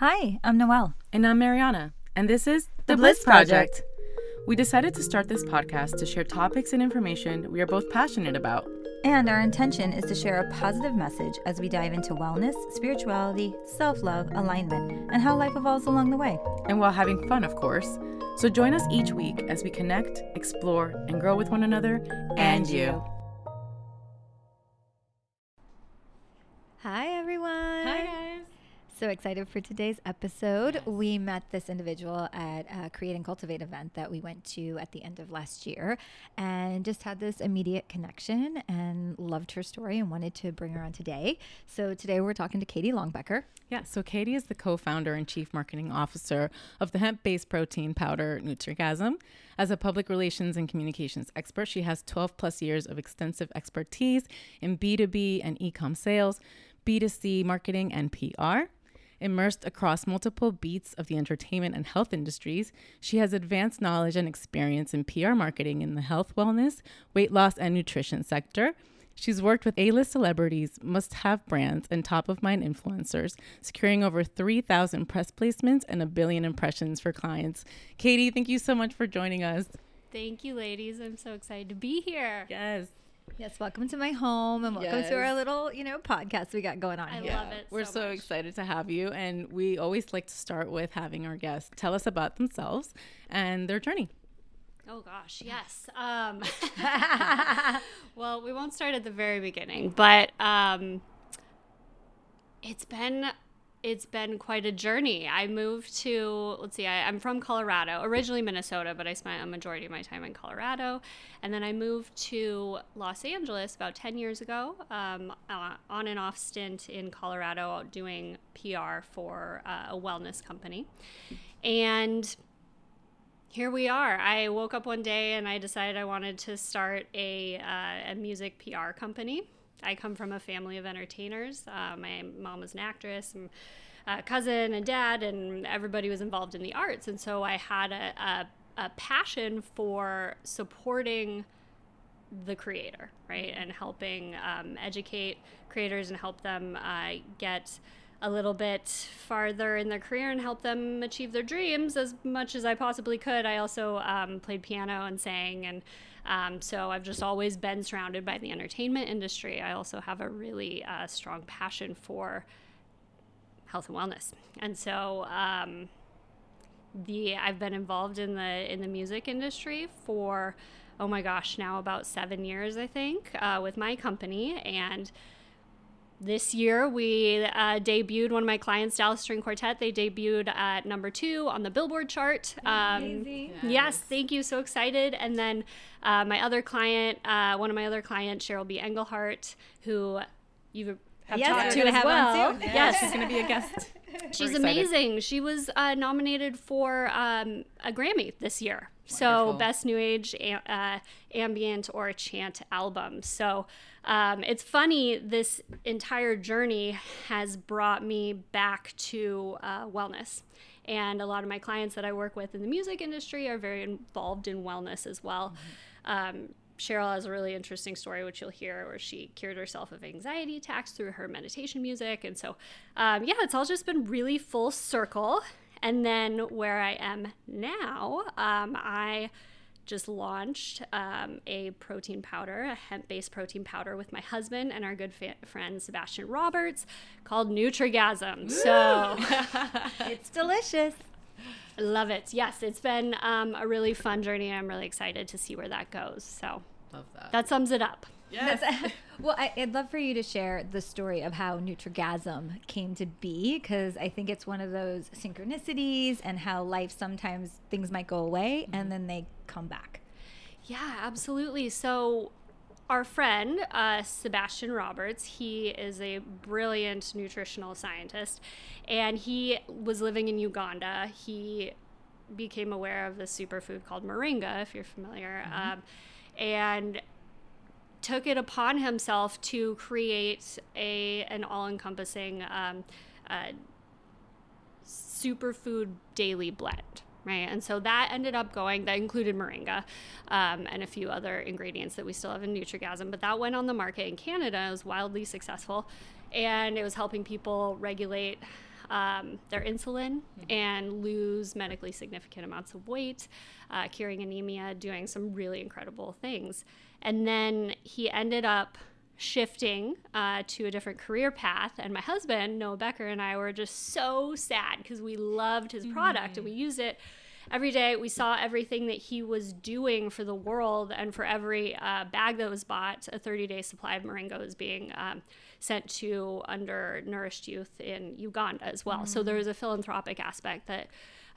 Hi, I'm Noelle. And I'm Mariana. And this is The Bliss Project. We decided to start this podcast to share topics and information we are both passionate about. And our intention is to share a positive message as we dive into wellness, spirituality, self love, alignment, and how life evolves along the way. And while having fun, of course. So join us each week as we connect, explore, and grow with one another and you. Hi, everyone. guys. So excited for today's episode. We met this individual at a Create and Cultivate event that we went to at the end of last year and just had this immediate connection and loved her story and wanted to bring her on today. So today we're talking to Kaytee Long-Becker. Yeah, so Katie is the co founder and chief marketing officer of the hemp based protein powder NutrigaZm. As a public relations and communications expert, she has 12 plus years of extensive expertise in B2B and e com sales, B2C marketing, and PR. Immersed across multiple beats of the entertainment and health industries, she has advanced knowledge and experience in PR marketing in the health, wellness, weight loss, and nutrition sector. She's worked with A list celebrities, must have brands, and top of mind influencers, securing over 3,000 press placements and a billion impressions for clients. Kaytee, thank you so much for joining us. Thank you, ladies. I'm so excited to be here. Yes. Yes, welcome to my home and welcome to our little, you know, podcast we got going on I here. love it We're so so, much. excited to have you. And we always like to start with having our guests tell us about themselves and their journey. Oh gosh, yes. Um, well, we won't start at the very beginning, but um, it's been it's been quite a journey. I moved to let's see, I, I'm from Colorado, originally Minnesota, but I spent a majority of my time in Colorado, and then I moved to Los Angeles about ten years ago, um, uh, on and off stint in Colorado doing PR for uh, a wellness company, and here we are. I woke up one day and I decided I wanted to start a, uh, a music PR company. I come from a family of entertainers. Uh, my mom was an actress, and uh, cousin and dad, and everybody was involved in the arts. And so I had a, a, a passion for supporting the creator, right? And helping um, educate creators and help them uh, get a little bit farther in their career and help them achieve their dreams as much as I possibly could. I also um, played piano and sang, and um, so I've just always been surrounded by the entertainment industry. I also have a really uh, strong passion for health and wellness, and so. Um, the I've been involved in the in the music industry for oh my gosh now about seven years I think uh, with my company and this year we uh, debuted one of my clients Dallas String Quartet. They debuted at number two on the Billboard chart. Um, yes thank you. So excited. And then uh, my other client uh, one of my other clients Cheryl B. Engelhart who you have Yes, talked to gonna as on well. Yes She's going to be a guest. She's We're amazing. She was uh, nominated for um, a Grammy this year. So best new age uh, ambient or chant album. So um, it's funny. This entire journey has brought me back to uh, wellness. And a lot of my clients that I work with in the music industry are very involved in wellness as well. Um, Cheryl has a really interesting story, which you'll hear, where she cured herself of anxiety attacks through her meditation music. And so, um, yeah, it's all just been really full circle. And then where I am now, um, I just launched um, a protein powder, a hemp based protein powder with my husband and our good fa- friend Sebastian Roberts called NutrigaZm. So, It's delicious. Love it. Yes, it's been um, a really fun journey. and I'm really excited to see where that goes. So, Love that. that sums it up. Yes. well, I, I'd love for you to share the story of how NutrigaZm came to be, because I think it's one of those synchronicities and how life sometimes things might go away and then they come back. Yeah, absolutely. So, our friend, uh, Sebastian Roberts, he is a brilliant nutritional scientist, and he was living in Uganda. He became aware of this superfood called moringa, if you're familiar, um, and took it upon himself to create a an all-encompassing um, uh, superfood daily blend right and so that ended up going that included moringa um, and a few other ingredients that we still have in nutrigaZm but that went on the market in canada it was wildly successful and it was helping people regulate um, their insulin and lose medically significant amounts of weight, uh, curing anemia, doing some really incredible things. And then he ended up shifting uh, to a different career path. And my husband, Noah Becker, and I were just so sad because we loved his product and we used it every day. We saw everything that he was doing for the world, and for every uh, bag that was bought, a 30 day supply of Moringa was being um, sent to undernourished youth in Uganda as well. So there was a philanthropic aspect that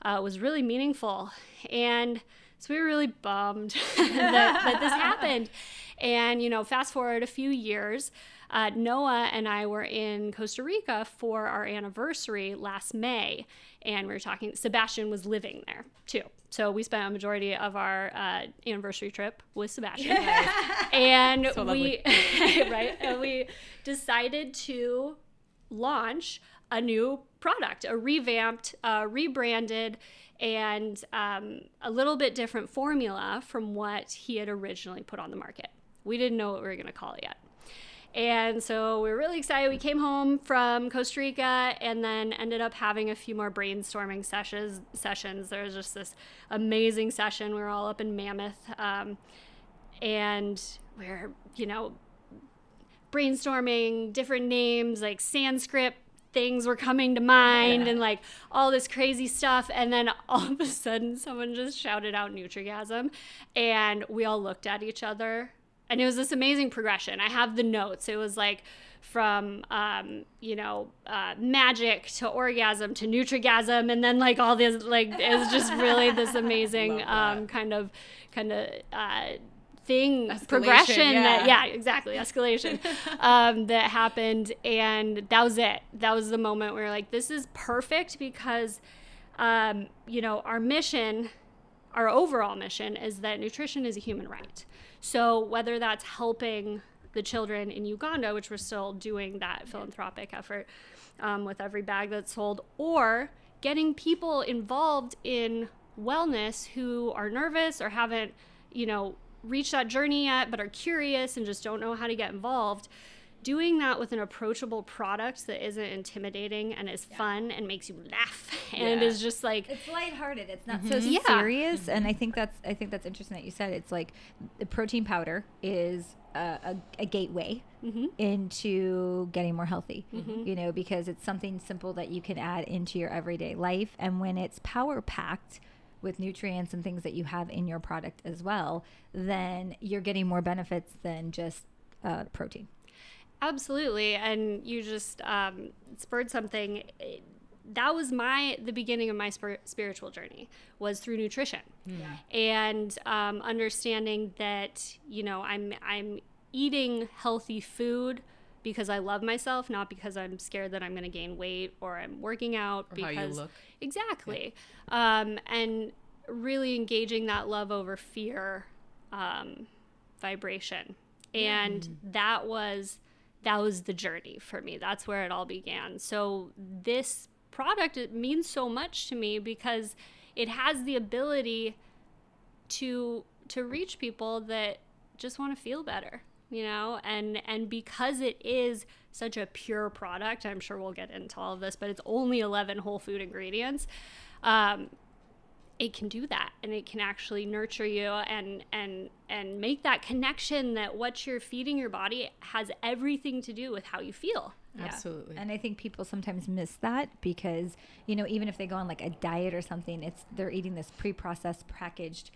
uh, was really meaningful. And so we were really bummed that, that this happened. And, you know, fast forward a few years, uh, Noah and I were in Costa Rica for our anniversary last May. And we were talking, Sebastian was living there too. So we spent a majority of our uh, anniversary trip with Sebastian. and So we, right, and we decided to launch a new product, a revamped, uh, rebranded, and um, a little bit different formula from what he had originally put on the market. We didn't know what we were going to call it yet. And so we were really excited. We came home from Costa Rica and then ended up having a few more brainstorming sessions. Sessions. There was just this amazing session. We were all up in Mammoth, um, and we we're you know brainstorming different names like Sanskrit things were coming to mind and like all this crazy stuff. And then all of a sudden someone just shouted out nutrigaZm and we all looked at each other. And it was this amazing progression. I have the notes. It was like from um, you know uh, magic to orgasm to nutrigaZm and then like all this like it was just really this amazing um, kind of kind of uh, thing Escalation, progression that yeah. yeah exactly escalation um, that happened and that was it that was the moment where like this is perfect because um, you know our mission our overall mission is that nutrition is a human right so whether that's helping the children in uganda which we're still doing that philanthropic effort um, with every bag that's sold or getting people involved in wellness who are nervous or haven't you know reached that journey yet but are curious and just don't know how to get involved doing that with an approachable product that isn't intimidating and is fun and makes you laugh and Yeah. is just like It's lighthearted. It's not so mm-hmm. Yeah. serious, and I think that's I think that's interesting that you said it's like the protein powder is a, a, a gateway mm-hmm. into getting more healthy. Mm-hmm. You know, because it's something simple that you can add into your everyday life, and when it's power packed with nutrients and things that you have in your product as well, then you're getting more benefits than just uh, protein. Absolutely, and you just um, spurred something. It- That was my the beginning of my spir- spiritual journey was through nutrition, and um, understanding that you know I'm I'm eating healthy food because I love myself, not because I'm scared that I'm going to gain weight or I'm working out Or because exactly, um, and really engaging that love over fear um, vibration, and that was that was the journey for me. That's where it all began. So this product it means so much to me because it has the ability to to reach people that just want to feel better you know and and because it is such a pure product i'm sure we'll get into all of this but it's only 11 whole food ingredients um, it can do that and it can actually nurture you and and and make that connection that what you're feeding your body has everything to do with how you feel Yeah. Absolutely. And I think people sometimes miss that because, you know, even if they go on like a diet or something, it's they're eating this pre-processed packaged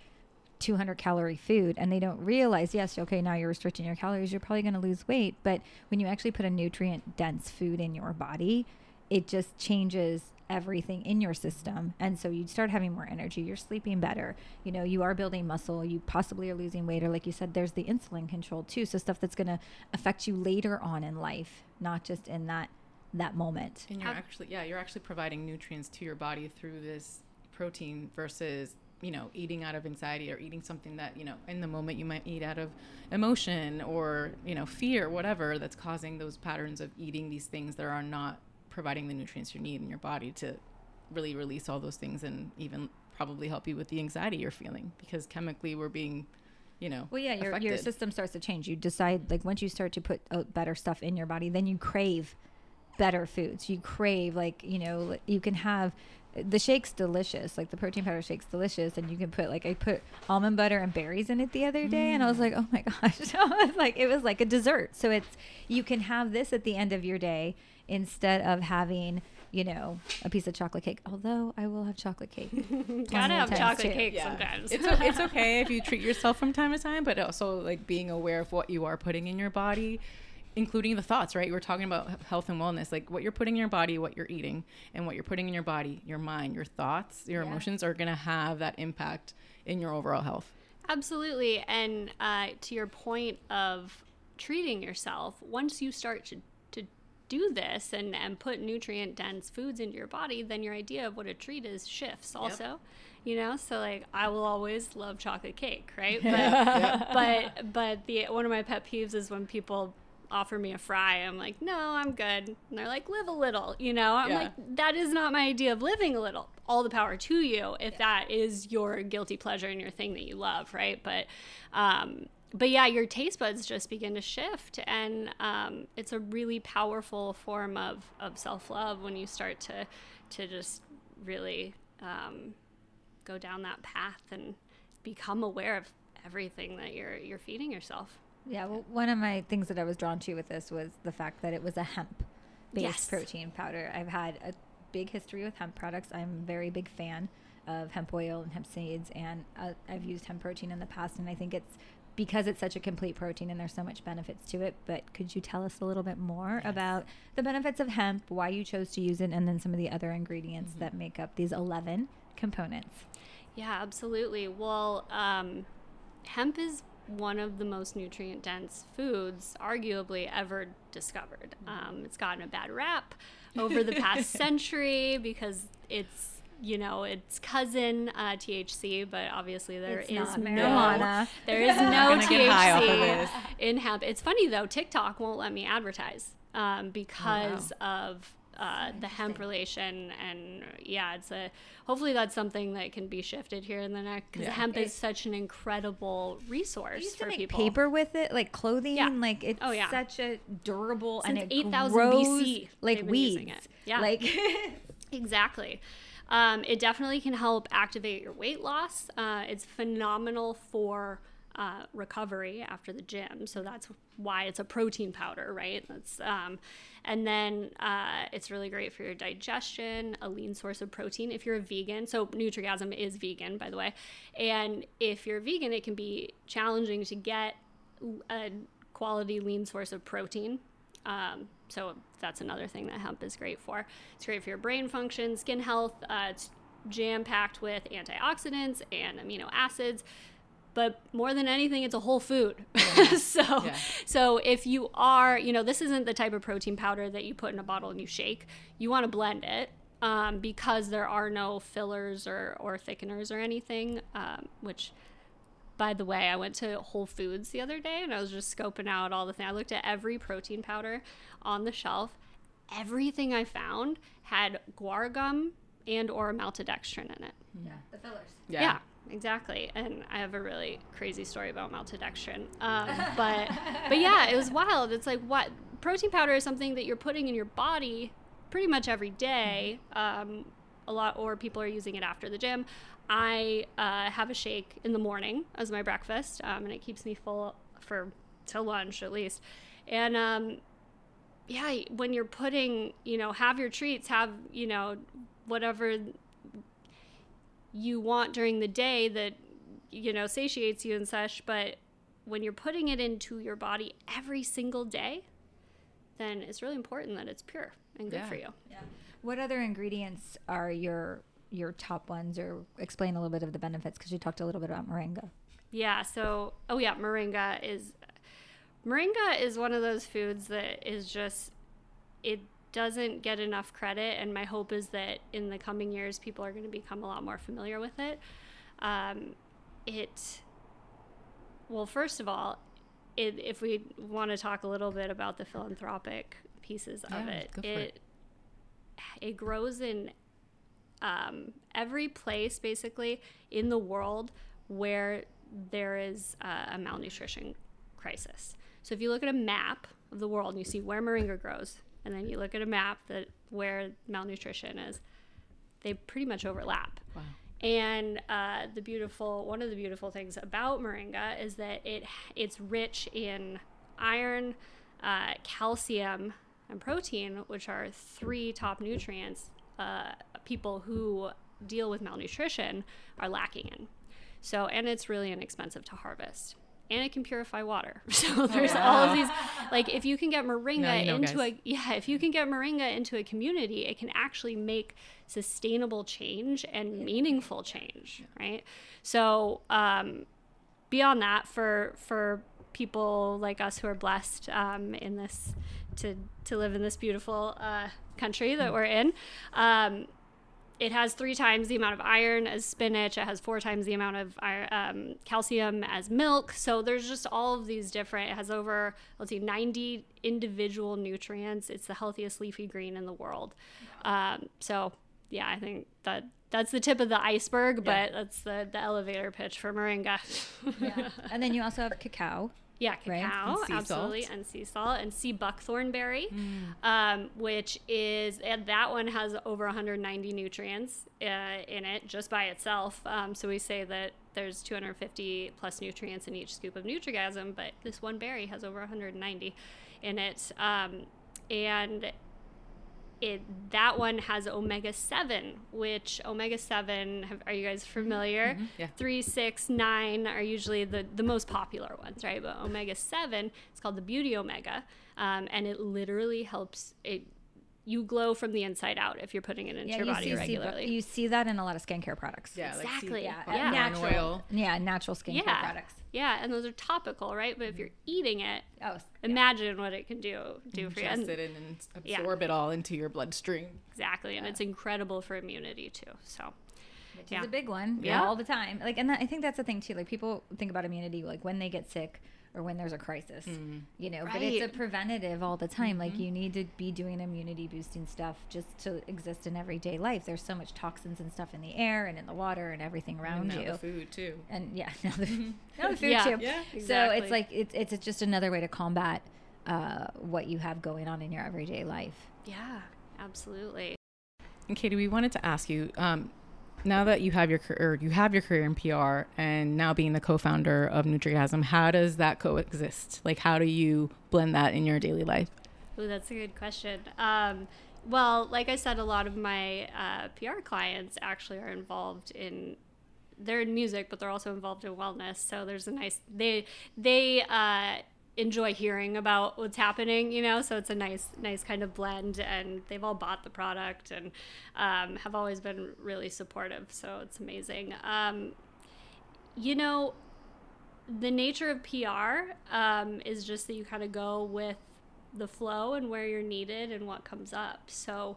200 calorie food and they don't realize, yes, okay, now you're restricting your calories, you're probably going to lose weight, but when you actually put a nutrient dense food in your body, it just changes everything in your system and so you start having more energy you're sleeping better you know you are building muscle you possibly are losing weight or like you said there's the insulin control too so stuff that's going to affect you later on in life not just in that that moment. And you're Ab- actually, yeah, you're actually providing nutrients to your body through this protein versus, you know, eating out of anxiety or eating something that, you know, in the moment you might eat out of emotion or, you know, fear, whatever that's causing those patterns of eating these things that are not providing the nutrients you need in your body to really release all those things and even probably help you with the anxiety you're feeling because chemically we're being, you know, Well, yeah, your, your system starts to change. You decide, like, once you start to put uh, better stuff in your body, then you crave better foods. You crave like you know you can have the shake's delicious. Like the protein powder shake's delicious, and you can put like I put almond butter and berries in it the other day, mm. and I was mm. like, oh my gosh, I was like it was like a dessert. So it's you can have this at the end of your day instead of having you know, a piece of chocolate cake. Although I will have chocolate cake. Gotta have chocolate too. cake yeah. sometimes. it's, it's okay if you treat yourself from time to time, but also like being aware of what you are putting in your body including the thoughts, right? We were talking about health and wellness, like what you're putting in your body, what you're eating, and what you're putting in your body, your mind, your thoughts, your yeah. emotions are going to have that impact in your overall health. Absolutely. And uh, to your point of treating yourself, once you start to, to do this and, and put nutrient dense foods into your body, then your idea of what a treat is shifts also. Yep you know so like i will always love chocolate cake right but yeah. but but the one of my pet peeves is when people offer me a fry. I'm like, no, I'm good. And they're like, live a little, you know? I'm yeah. like, that is not my idea of living a little. All the power to you if yeah. that is your guilty pleasure and your thing that you love, right? But, um, but yeah, your taste buds just begin to shift, and um, it's a really powerful form of, of self love when you start to to just really um, go down that path and become aware of everything that you're you're feeding yourself. Yeah, well, one of my things that I was drawn to with this was the fact that it was a hemp based yes. protein powder. I've had a big history with hemp products. I'm a very big fan of hemp oil and hemp seeds, and uh, I've used hemp protein in the past, and I think it's because it's such a complete protein and there's so much benefits to it. But could you tell us a little bit more yes. about the benefits of hemp, why you chose to use it, and then some of the other ingredients mm-hmm. that make up these 11 components? Yeah, absolutely. Well, um, hemp is one of the most nutrient dense foods arguably ever discovered. Um, it's gotten a bad rap over the past century because it's you know its cousin uh, THC, but obviously there it's is no there is no THC in hemp. It's funny though, TikTok won't let me advertise um, because oh, wow. of uh, the hemp relation and yeah it's a hopefully that's something that can be shifted here in the next because yeah. hemp it, is such an incredible resource for people paper with it like clothing yeah. like it's oh, yeah. such a durable Since and it 8000 BC like weeds yeah like exactly um, it definitely can help activate your weight loss uh, it's phenomenal for uh, recovery after the gym. So that's why it's a protein powder, right? That's um, and then uh, it's really great for your digestion, a lean source of protein. If you're a vegan, so NutrigaZm is vegan, by the way, and if you're vegan, it can be challenging to get a quality lean source of protein. Um, so that's another thing that hemp is great for. It's great for your brain function, skin health. Uh, it's jam packed with antioxidants and amino acids but more than anything it's a whole food. Yeah. so yeah. so if you are you know this isn't the type of protein powder that you put in a bottle and you shake. You want to blend it um, because there are no fillers or, or thickeners or anything um, which by the way i went to whole foods the other day and i was just scoping out all the things i looked at every protein powder on the shelf. Everything i found had guar gum and or maltodextrin in it. Yeah. The fillers. Yeah. yeah exactly. And I have a really crazy story about maltodextrin. Um, but but yeah, it was wild. It's like what protein powder is something that you're putting in your body pretty much every day. Um, a lot, or people are using it after the gym. I uh, have a shake in the morning as my breakfast, um, and it keeps me full for till lunch at least. And um, yeah, when you're putting, you know, have your treats, have you know, whatever you want during the day that you know satiates you and such but when you're putting it into your body every single day then it's really important that it's pure and good yeah. for you. Yeah. What other ingredients are your your top ones? Or explain a little bit of the benefits because you talked a little bit about moringa. Yeah so oh yeah moringa is moringa is one of those foods that is just it doesn't get enough credit. And my hope is that in the coming years, people are going to become a lot more familiar with it. Um, it, well, first of all, it, if we want to talk a little bit about the philanthropic pieces yeah, of it, it, it, it grows in um, every place basically in the world where there is uh, a malnutrition crisis. So if you look at a map of the world and you see where moringa grows, and then you look at a map that where malnutrition is, they pretty much overlap. Wow. And uh, the beautiful one of the beautiful things about moringa is that it it's rich in iron, uh, calcium, and protein, which are three top nutrients uh, people who deal with malnutrition are lacking in. So, and it's really inexpensive to harvest. And it can purify water. So there's all of these, like if you can get moringa you know, into guys. a yeah, if you can get moringa into a community, it can actually make sustainable change and meaningful change, right? So um, beyond that, for for people like us who are blessed um, in this to to live in this beautiful uh, country that we're in. Um, it has three times the amount of iron as spinach. It has four times the amount of um, calcium as milk. So there's just all of these different. It has over let's see, 90 individual nutrients. It's the healthiest leafy green in the world. Um, so yeah, I think that that's the tip of the iceberg, but that's the the elevator pitch for moringa. Yeah. and then you also have cacao. Yeah, Right? cacao, And sea absolutely, salt. and sea salt, and sea buckthorn berry, um, which is and that one has over 190 nutrients uh, in it just by itself. Um, so we say that there's 250 plus nutrients in each scoop of NutrigaZm, but this one berry has over 190 in it, um, and it that one has omega 7 which omega 7 have, are you guys familiar? Yeah. three six nine are usually the the most popular ones right? But omega 7 it's called the beauty omega um, and it literally helps it you glow from the inside out if you're putting it into your body see, see- regularly you see that in a lot of skincare products. Yeah, Exactly. sea- Yeah. Yeah. Natural. oil. Yeah, natural skincare yeah products. yeah and those are topical right but if you're eating it Oh, imagine what it can do do for you Ingest And- it in and Yeah. absorb it all into your bloodstream. exactly and it's incredible for immunity too so which Yeah. is a big one. Yeah. Yeah, all the time. Like, and that, I think that's the thing too. Like, people think about immunity like when they get sick or when there's a crisis, you know. But it's a preventative all the time. Like, you need to be doing immunity boosting stuff just to exist in everyday life. There's so much toxins and stuff in the air and in the water and everything And around now you. the food too. and yeah, now the, now the food Yeah. too. Yeah, So exactly. it's like it's it's just another way to combat uh, what you have going on in your everyday life. yeah absolutely And Kaytee, we wanted to ask you, um, now that you have your career, you have your career in PR, and now being the co-founder of NutrigaZm, how does that coexist? Like, how do you blend that in your daily life? Oh, that's a good question. Um, well, like I said, a lot of my uh, PR clients actually are involved in. They're in music, but they're also involved in wellness. So there's a nice they they uh, enjoy hearing about what's happening, you know. So it's a nice nice kind of blend, and they've all bought the product and um, have always been really supportive. So it's amazing. Um, you know, the nature of PR um, is just that you kind of go with the flow and where you're needed and what comes up. So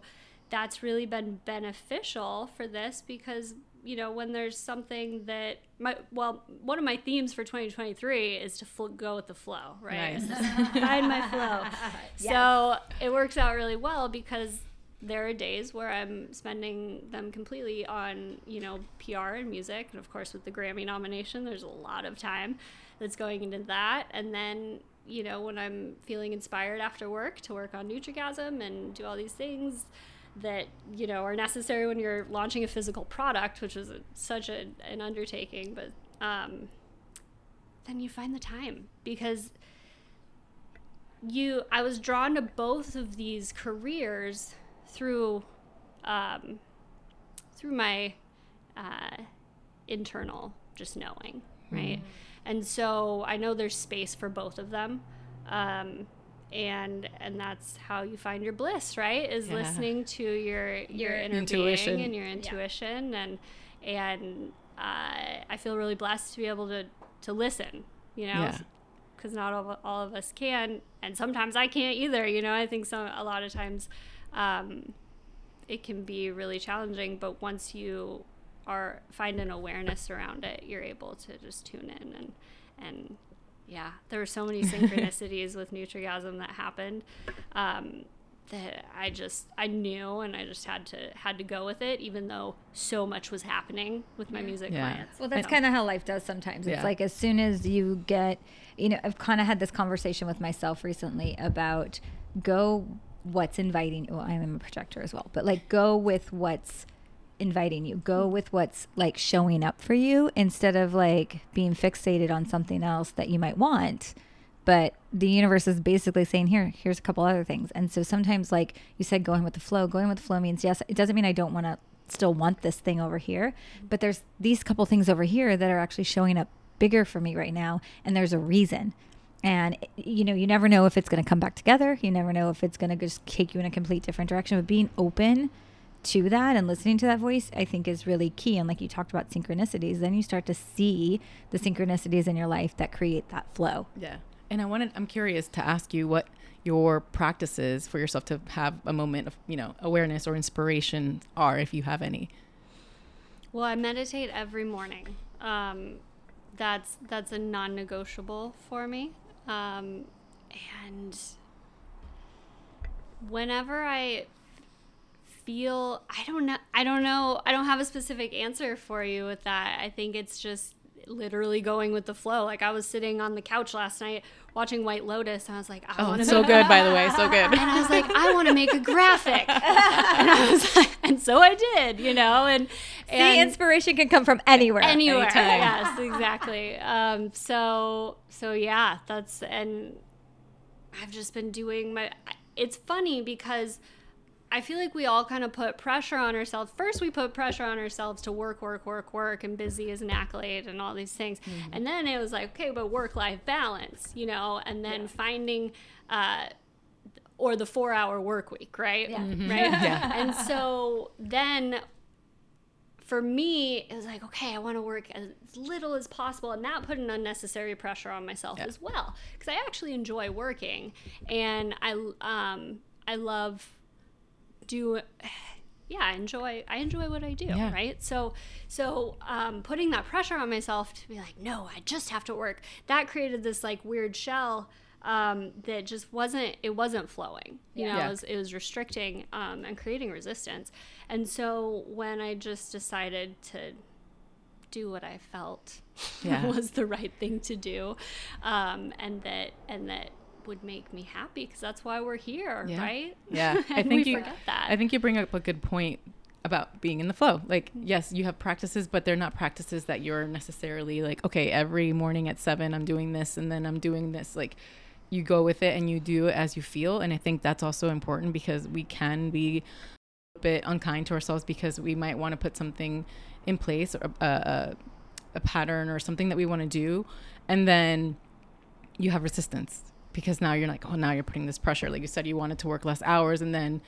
that's really been beneficial for this because you know when there's something that my well one of my themes for 2023 is to fl- go with the flow right Nice. find my flow Yes. so it works out really well because there are days where I'm spending them completely on, you know, PR and music. And of course, with the Grammy nomination, there's a lot of time that's going into that. And then, you know, when I'm feeling inspired after work to work on NutrigaZm and do all these things that, you know, are necessary when you're launching a physical product, which is a, such a, an undertaking, but um, then you find the time because you i was drawn to both of these careers through um, through my uh, internal just knowing right? And so i know there's space for both of them. Um, and and that's how you find your bliss right is Yeah. listening to your your, Your inner intuition. being and your intuition and and uh, i feel really blessed to be able to to listen you know Yeah. because not all, all of us can and sometimes i can't either you know i think some a lot of times um, it can be really challenging but once you are find an awareness around it you're able to just tune in and and yeah there were so many synchronicities with nutrigaZm that happened um, that i just i knew and i just had to had to go with it even though so much was happening with my music Yeah. clients Well, that's kind of how life does sometimes. It's Yeah. like as soon as you get, you know, I've kind of had this conversation with myself recently about go what's inviting well i'm a projector as well but like go with what's inviting you. Go mm. with what's like showing up for you instead of like being fixated on something else that you might want. But the universe is basically saying here here's a couple other things. And so sometimes like you said going with the flow going with the flow means yes it doesn't mean i don't want to still want this thing over here mm. but there's these couple things over here that are actually showing up bigger for me right now and there's a reason. And you know you never know if it's going to come back together. You never know if it's going to just take you in a complete different direction. But being open to that and listening to that voice i think is really key and like you talked about synchronicities then you start to see the synchronicities in your life that create that flow Yeah. And I wanted, I'm curious to ask you what your practices for yourself to have a moment of, you know, awareness or inspiration are, if you have any. Well, I meditate every morning. Um, that's that's a non-negotiable for me. Um, and whenever I feel, I don't know, I don't know, I don't have a specific answer for you with that. I think it's just literally going with the flow. Like I was sitting on the couch last night watching White Lotus, and I was like, I Oh, want to so good, by the way. So good. and I was like, I want to make a graphic, and I was like, and so I did, you know, and the inspiration can come from anywhere anywhere, anytime. yes, exactly. Um, so so yeah, that's and I've just been doing my. It's funny because I feel like we all kind of put pressure on ourselves. First, we put pressure on ourselves to work, work, work, work, and busy is an accolade and all these things. And then it was like, okay, but work life balance, you know, and then finding, uh, or the four hour work week, right? Yeah. Right. Yeah. And so then for me, it was like, okay, I want to work as little as possible and not put an unnecessary pressure on myself Yeah. as well. Because I actually enjoy working and I, um, I love do yeah i enjoy i enjoy what i do Yeah. right so so um, putting that pressure on myself to be like no i just have to work that created this like weird shell um, that just wasn't it wasn't flowing you know Yeah. it was, it was restricting um, and creating resistance and so when i just decided to do what i felt Yeah. was the right thing to do um, and that and that would make me happy because that's why we're here Yeah. right Yeah, I think we you. forget that. I think you bring up a good point about being in the flow. Like, mm-hmm. yes, you have practices, but they're not practices that you're necessarily like, okay, every morning at seven, I'm doing this, and then I'm doing this. Like, you go with it and you do it as you feel, and I think that's also important because we can be a bit unkind to ourselves because we might want to put something in place or a, a, a pattern or something that we want to do, and then you have resistance because now you're like, oh, now you're putting this pressure. Like you said, you wanted to work less hours, and then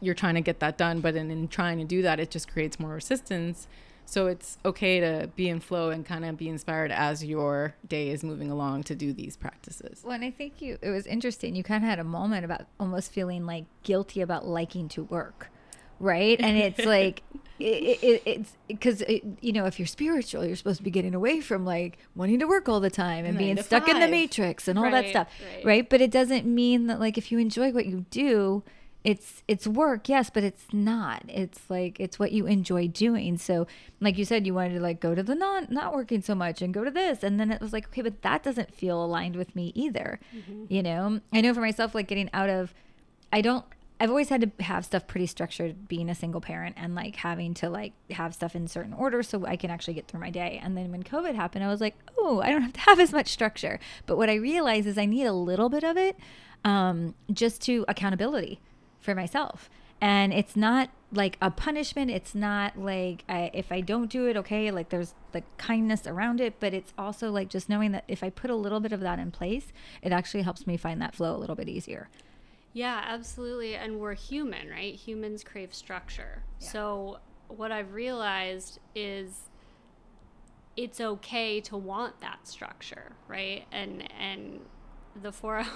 you're trying to get that done. But in, in trying to do that, it just creates more resistance. So it's okay to be in flow and kind of be inspired as your day is moving along to do these practices. Well, and I think you it was interesting. You kind of had a moment about almost feeling like guilty about liking to work, right? And it's like it, it, it's because it, you know if you're spiritual, you're supposed to be getting away from like wanting to work all the time and being stuck in the matrix and all that stuff, right. right. But it doesn't mean that like if you enjoy what you do. It's it's work, yes, but it's not. It's like it's what you enjoy doing. So, like you said, you wanted to like go to the not not working so much and go to this, and then it was like, okay, but that doesn't feel aligned with me either. Mm-hmm. You know, I know for myself, like getting out of, I don't. I've always had to have stuff pretty structured being a single parent and like having to like have stuff in certain order so I can actually get through my day. And then when COVID happened, I was like, oh, I don't have to have as much structure. But what I realized is I need a little bit of it um, just to accountability for myself. And it's not like a punishment. It's not like I, if I don't do it, okay, like there's the kindness around it, but it's also like just knowing that if I put a little bit of that in place, it actually helps me find that flow a little bit easier. Yeah, absolutely. And we're human, right? Humans crave structure. So, what I've realized is it's okay to want that structure, right? And and the four hour,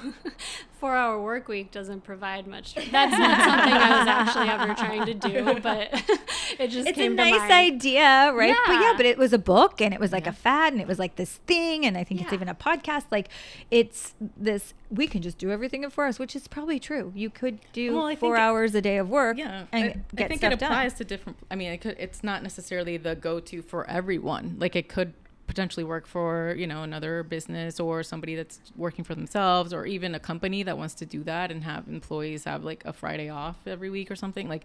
four hour work week doesn't provide much. That's not something I was actually ever trying to do, but it just It's a came to nice mind. idea, right? But yeah, Yeah. but it was a book and it was like Yeah. a fad and it was like this thing and I think it's even a podcast. Like it's this we can just do everything in four hours, which is probably true. You could do Well, four think it- hours a day of work Yeah, and I, get I think stuff it applies done. to different. I mean, it could. It's not necessarily the go-to for everyone. Like it could potentially work for you know another business or somebody that's working for themselves or even a company that wants to do that and have employees have like a friday off every week or something like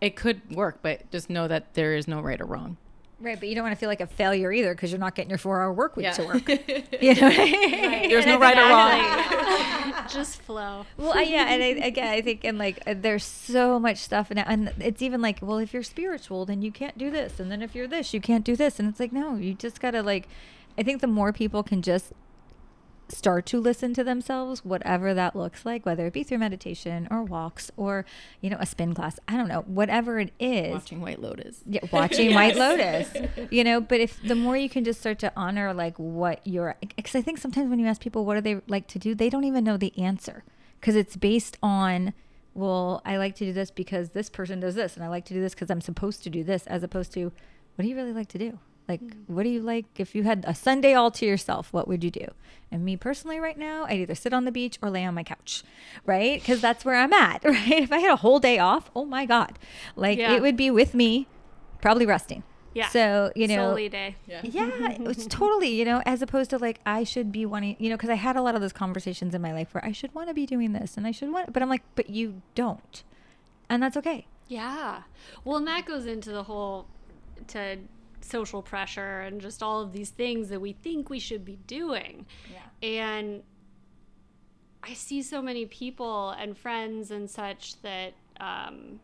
it could work but just know that there is no right or wrong Right, but you don't want to feel like a failure either because you're not getting your four-hour work week Yeah. to work. You know, what I mean? there's And no right think or wrong Just flow. well, I, yeah, and I, again, I think, and like, uh, there's so much stuff, now, and it's even like, well, if you're spiritual, then you can't do this, and then if you're this, you can't do this, and it's like, no, you just gotta like, I think the more people can just start to listen to themselves, whatever that looks like, whether it be through meditation or walks or you know a spin class, I don't know, whatever it is. watching white lotus Yeah, watching White Lotus, you know. But if the more you can just start to honor like what you're, because I think sometimes when you ask people what do they like to do, they don't even know the answer because it's based on, well, I like to do this because this person does this, and I like to do this because I'm supposed to do this, as opposed to, what do you really like to do? Like, hmm. what do you like? If you had a Sunday all to yourself, what would you do? And me personally, right now, I'd either sit on the beach or lay on my couch, right? Because that's where I'm at, right? If I had a whole day off, oh my God, like Yeah. it would be with me, probably resting. Yeah. So, you know, Solely day. yeah yeah, it's totally, you know, as opposed to like, I should be wanting, you know, because I had a lot of those conversations in my life where I should want to be doing this and I should want, but I'm like, but you don't. And that's okay. Yeah. Well, and that goes into the whole to social pressure and just all of these things that we think we should be doing. Yeah. And I see so many people and friends and such that um,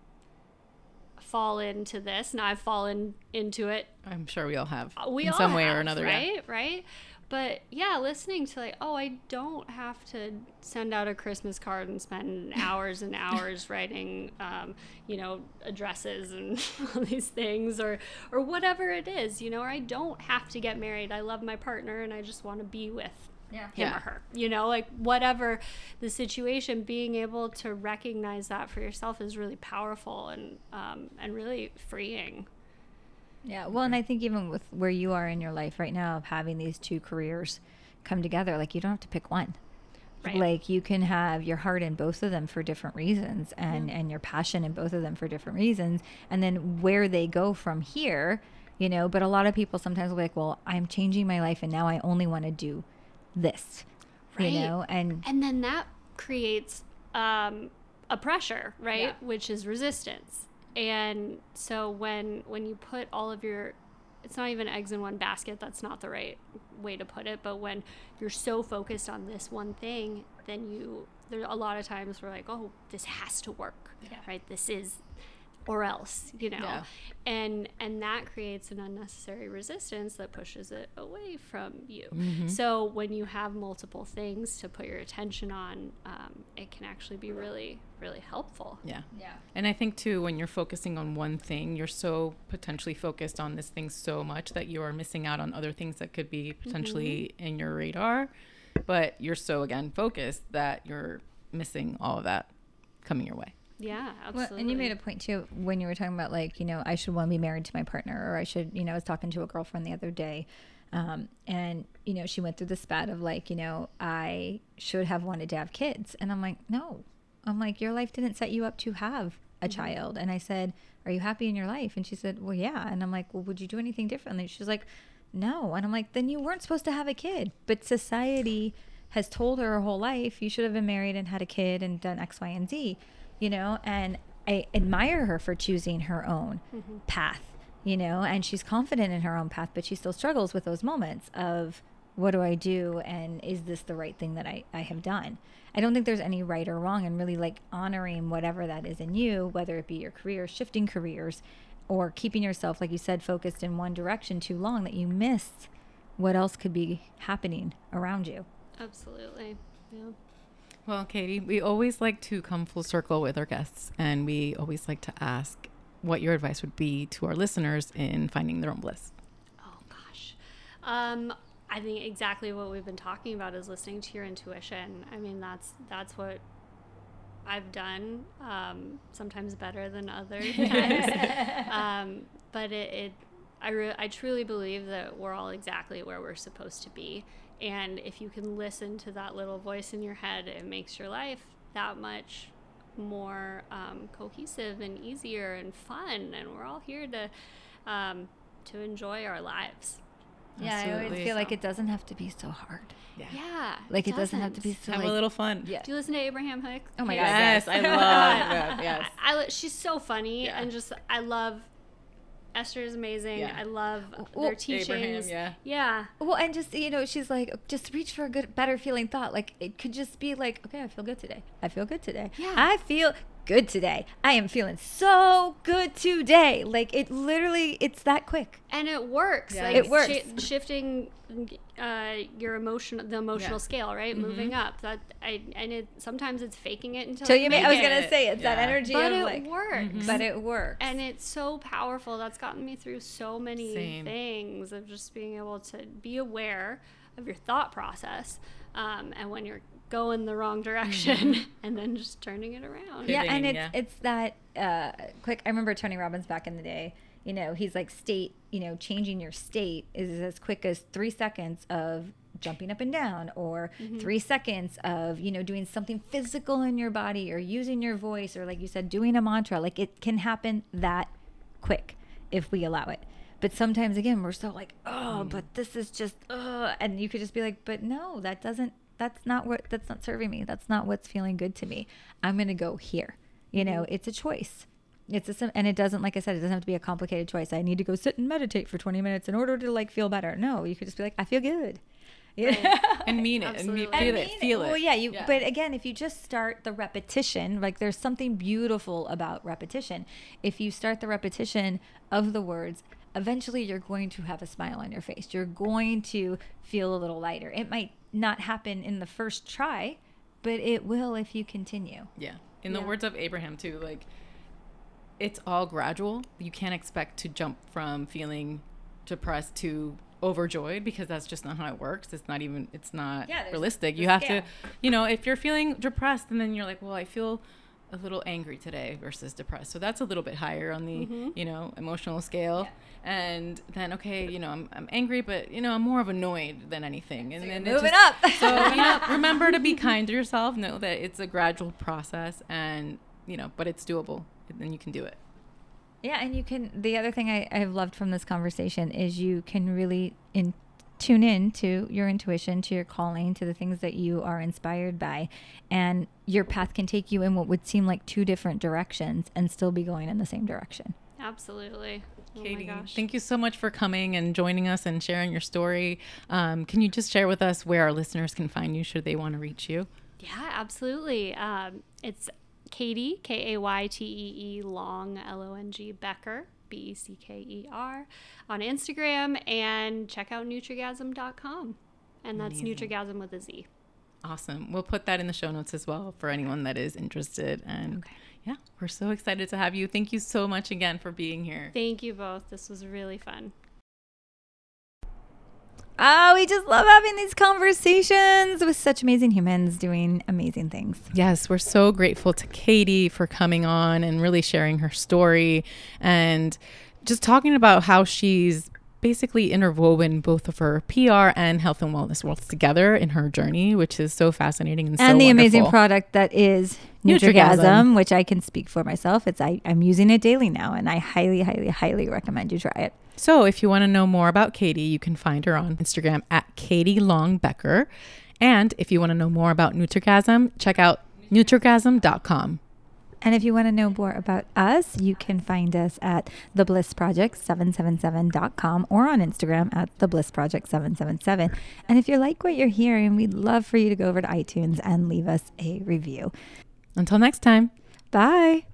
fall into this, and I've fallen into it i'm sure we all have we in all some way or have, another yeah. right right but yeah listening to like oh i don't have to send out a christmas card and spend hours and hours writing um, you know addresses and all these things or or whatever it is you know or i don't have to get married i love my partner and i just want to be with Yeah. him Yeah. or her you know like whatever the situation being able to recognize that for yourself is really powerful and um, and really freeing Yeah. Well, and I think even with where you are in your life right now of having these two careers come together, like you don't have to pick one. Right. Like you can have your heart in both of them for different reasons and and your passion in both of them for different reasons and then where they go from here, you know, but a lot of people sometimes will be like, "Well, I'm changing my life and now I only want to do this." Right. You know, and and then that creates um, a pressure right Yeah. which is resistance and so when when you put all of your it's not even eggs in one basket that's not the right way to put it but when you're so focused on this one thing then you there are a lot of times we're like oh this has to work Yeah. right this is or else you know Yeah. and and that creates an unnecessary resistance that pushes it away from you Mm-hmm. so when you have multiple things to put your attention on um, it can actually be really really helpful yeah yeah. And I think too, when you're focusing on one thing, you're so potentially focused on this thing so much that you are missing out on other things that could be potentially in your radar. But you're so again focused that you're missing all of that coming your way. Yeah Well, absolutely and you made a point too when you were talking about like you know I should want to be married to my partner or I should you know I was talking to a girlfriend the other day, um, and you know she went through the spat of like you know I should have wanted to have kids and I'm like no, I'm like your life didn't set you up to have a child. And I said are you happy in your life? And she said well yeah. And I'm like well would you do anything differently? She's like no. And I'm like then you weren't supposed to have a kid. But society has told her her whole life you should have been married and had a kid and done X Y and Z you know? And i admire her for choosing her own mm-hmm. path you know? And she's confident in her own path but she still struggles with those moments of what do i do? And is this the right thing that i, I have done? I don't think there's any right or wrong and really like honoring whatever that is in you whether it be your career shifting careers or keeping yourself like you said focused in one direction too long that you miss what else could be happening around you absolutely yeah Well, Kaytee, we always like to come full circle with our guests, and we always like to ask what your advice would be to our listeners in finding their own bliss. Oh gosh. Um, I think exactly what we've been talking about is listening to your intuition. I mean, that's that's what I've done. Um, sometimes better than other times. um, but it, it I, re- I truly believe that we're all exactly where we're supposed to be. And if you can listen to that little voice in your head, it makes your life that much more um, cohesive and easier and fun. And we're all here to um, to enjoy our lives. Yeah, I always Absolutely. feel like it doesn't have to be so hard. Yeah. yeah Like it doesn't have to be so Have like, a little fun. Yeah. Do you listen to Abraham Hicks? Oh my God, Yes, yes. I love that. Yes. I, I, she's so funny Yeah. and just I love Esther is amazing. Yeah. I love Well, their teachings. Abraham, yeah. Yeah. Well, and just you know, she's like, just reach for a good, better feeling thought. Like it could just be like, okay, I feel good today. I feel good today. Yeah. I feel good today. I am feeling so good today. Like it literally, it's that quick. And it works. Yeah. Like It works. shi- shifting uh, your emotion, the emotional Yeah. scale, right? Moving up. That I and it sometimes it's faking it until So you you make may, I was it. gonna say it's that energy but of it like, works. but it works. and it's so powerful. That's gotten me through so many Same. things of just being able to be aware of your thought process, um, and when you're going the wrong direction, mm-hmm. and then just turning it around. yeah, and it's yeah. it's that uh, quick. I remember Tony Robbins back in the day. You know, he's like state. You know, changing your state is as quick as three seconds of jumping up and down, or mm-hmm. three seconds of you know doing something physical in your body, or using your voice, or like you said, doing a mantra. Like it can happen that quick if we allow it. But sometimes again, we're so like, oh, mm. but this is just, oh, and you could just be like, but no, that doesn't. That's not what. That's not serving me. That's not what's feeling good to me. I'm gonna go here. You know, mm-hmm. it's a choice. It's a and it doesn't like I said, it doesn't have to be a complicated choice. I need to go sit and meditate for 20 minutes in order to like feel better. No, you could just be like, I feel good. Yeah. And mean it. And Absolutely. me- feel I it. mean, Feel it. Well, yeah, you. Yeah. But again, if you just start the repetition, like there's something beautiful about repetition. If you start the repetition of the words, eventually you're going to have a smile on your face. You're going to feel a little lighter. It might not happen in the first try, but it will if you continue. Yeah. In the Yeah. words of Abraham too, like it's all gradual. You can't expect to jump from feeling depressed to overjoyed because that's just not how it works. It's not even it's not Yeah, realistic. You have scale. to you know, if you're feeling depressed and then you're like, "Well, I feel a little angry today versus depressed." So that's a little bit higher on the, mm-hmm. you know, emotional scale. And then okay, you know, I'm I'm angry, but you know, I'm more of annoyed than anything. And then it moving just- up. so you know, remember to be kind to yourself. Know that it's a gradual process, and you know, but it's doable, and then you can do it. Yeah, and you can. The other thing I, I've loved from this conversation is you can really in, tune in to your intuition, to your calling, to the things that you are inspired by, and your path can take you in what would seem like two different directions and still be going in the same direction. Absolutely. Oh Kaytee, my gosh. thank you so much for coming and joining us and sharing your story. Um, can you just share with us where our listeners can find you should they want to reach you? Yeah, absolutely. Um, it's Kaytee, K A Y T E E Long, L O N G Becker, B E C K E R, on Instagram and check out NutrigaZm.com. And that's Amazing. NutrigaZm with a Z. Awesome. We'll put that in the show notes as well for anyone that is interested. And yeah, we're so excited to have you. Thank you so much again for being here. Thank you both. This was really fun. Oh, we just love having these conversations with such amazing humans doing amazing things. Yes, we're so grateful to Kaytee for coming on and really sharing her story and just talking about how she's basically interwoven both of her PR and health and wellness worlds together in her journey, which is so fascinating and, so and the amazing product that is NutrigaZm. NutrigaZm, which I can speak for myself. It's I, I'm using it daily now, and I highly, highly, highly recommend you try it. So, if you want to know more about Kaytee, you can find her on Instagram at Kaytee Long Becker. And if you want to know more about NutrigaZm, check out NutrigaZm.com. And if you want to know more about us, you can find us at theblissproject777.com or on Instagram at theblissproject777. And if you like what you're hearing, we'd love for you to go over to iTunes and leave us a review. Until next time. Bye.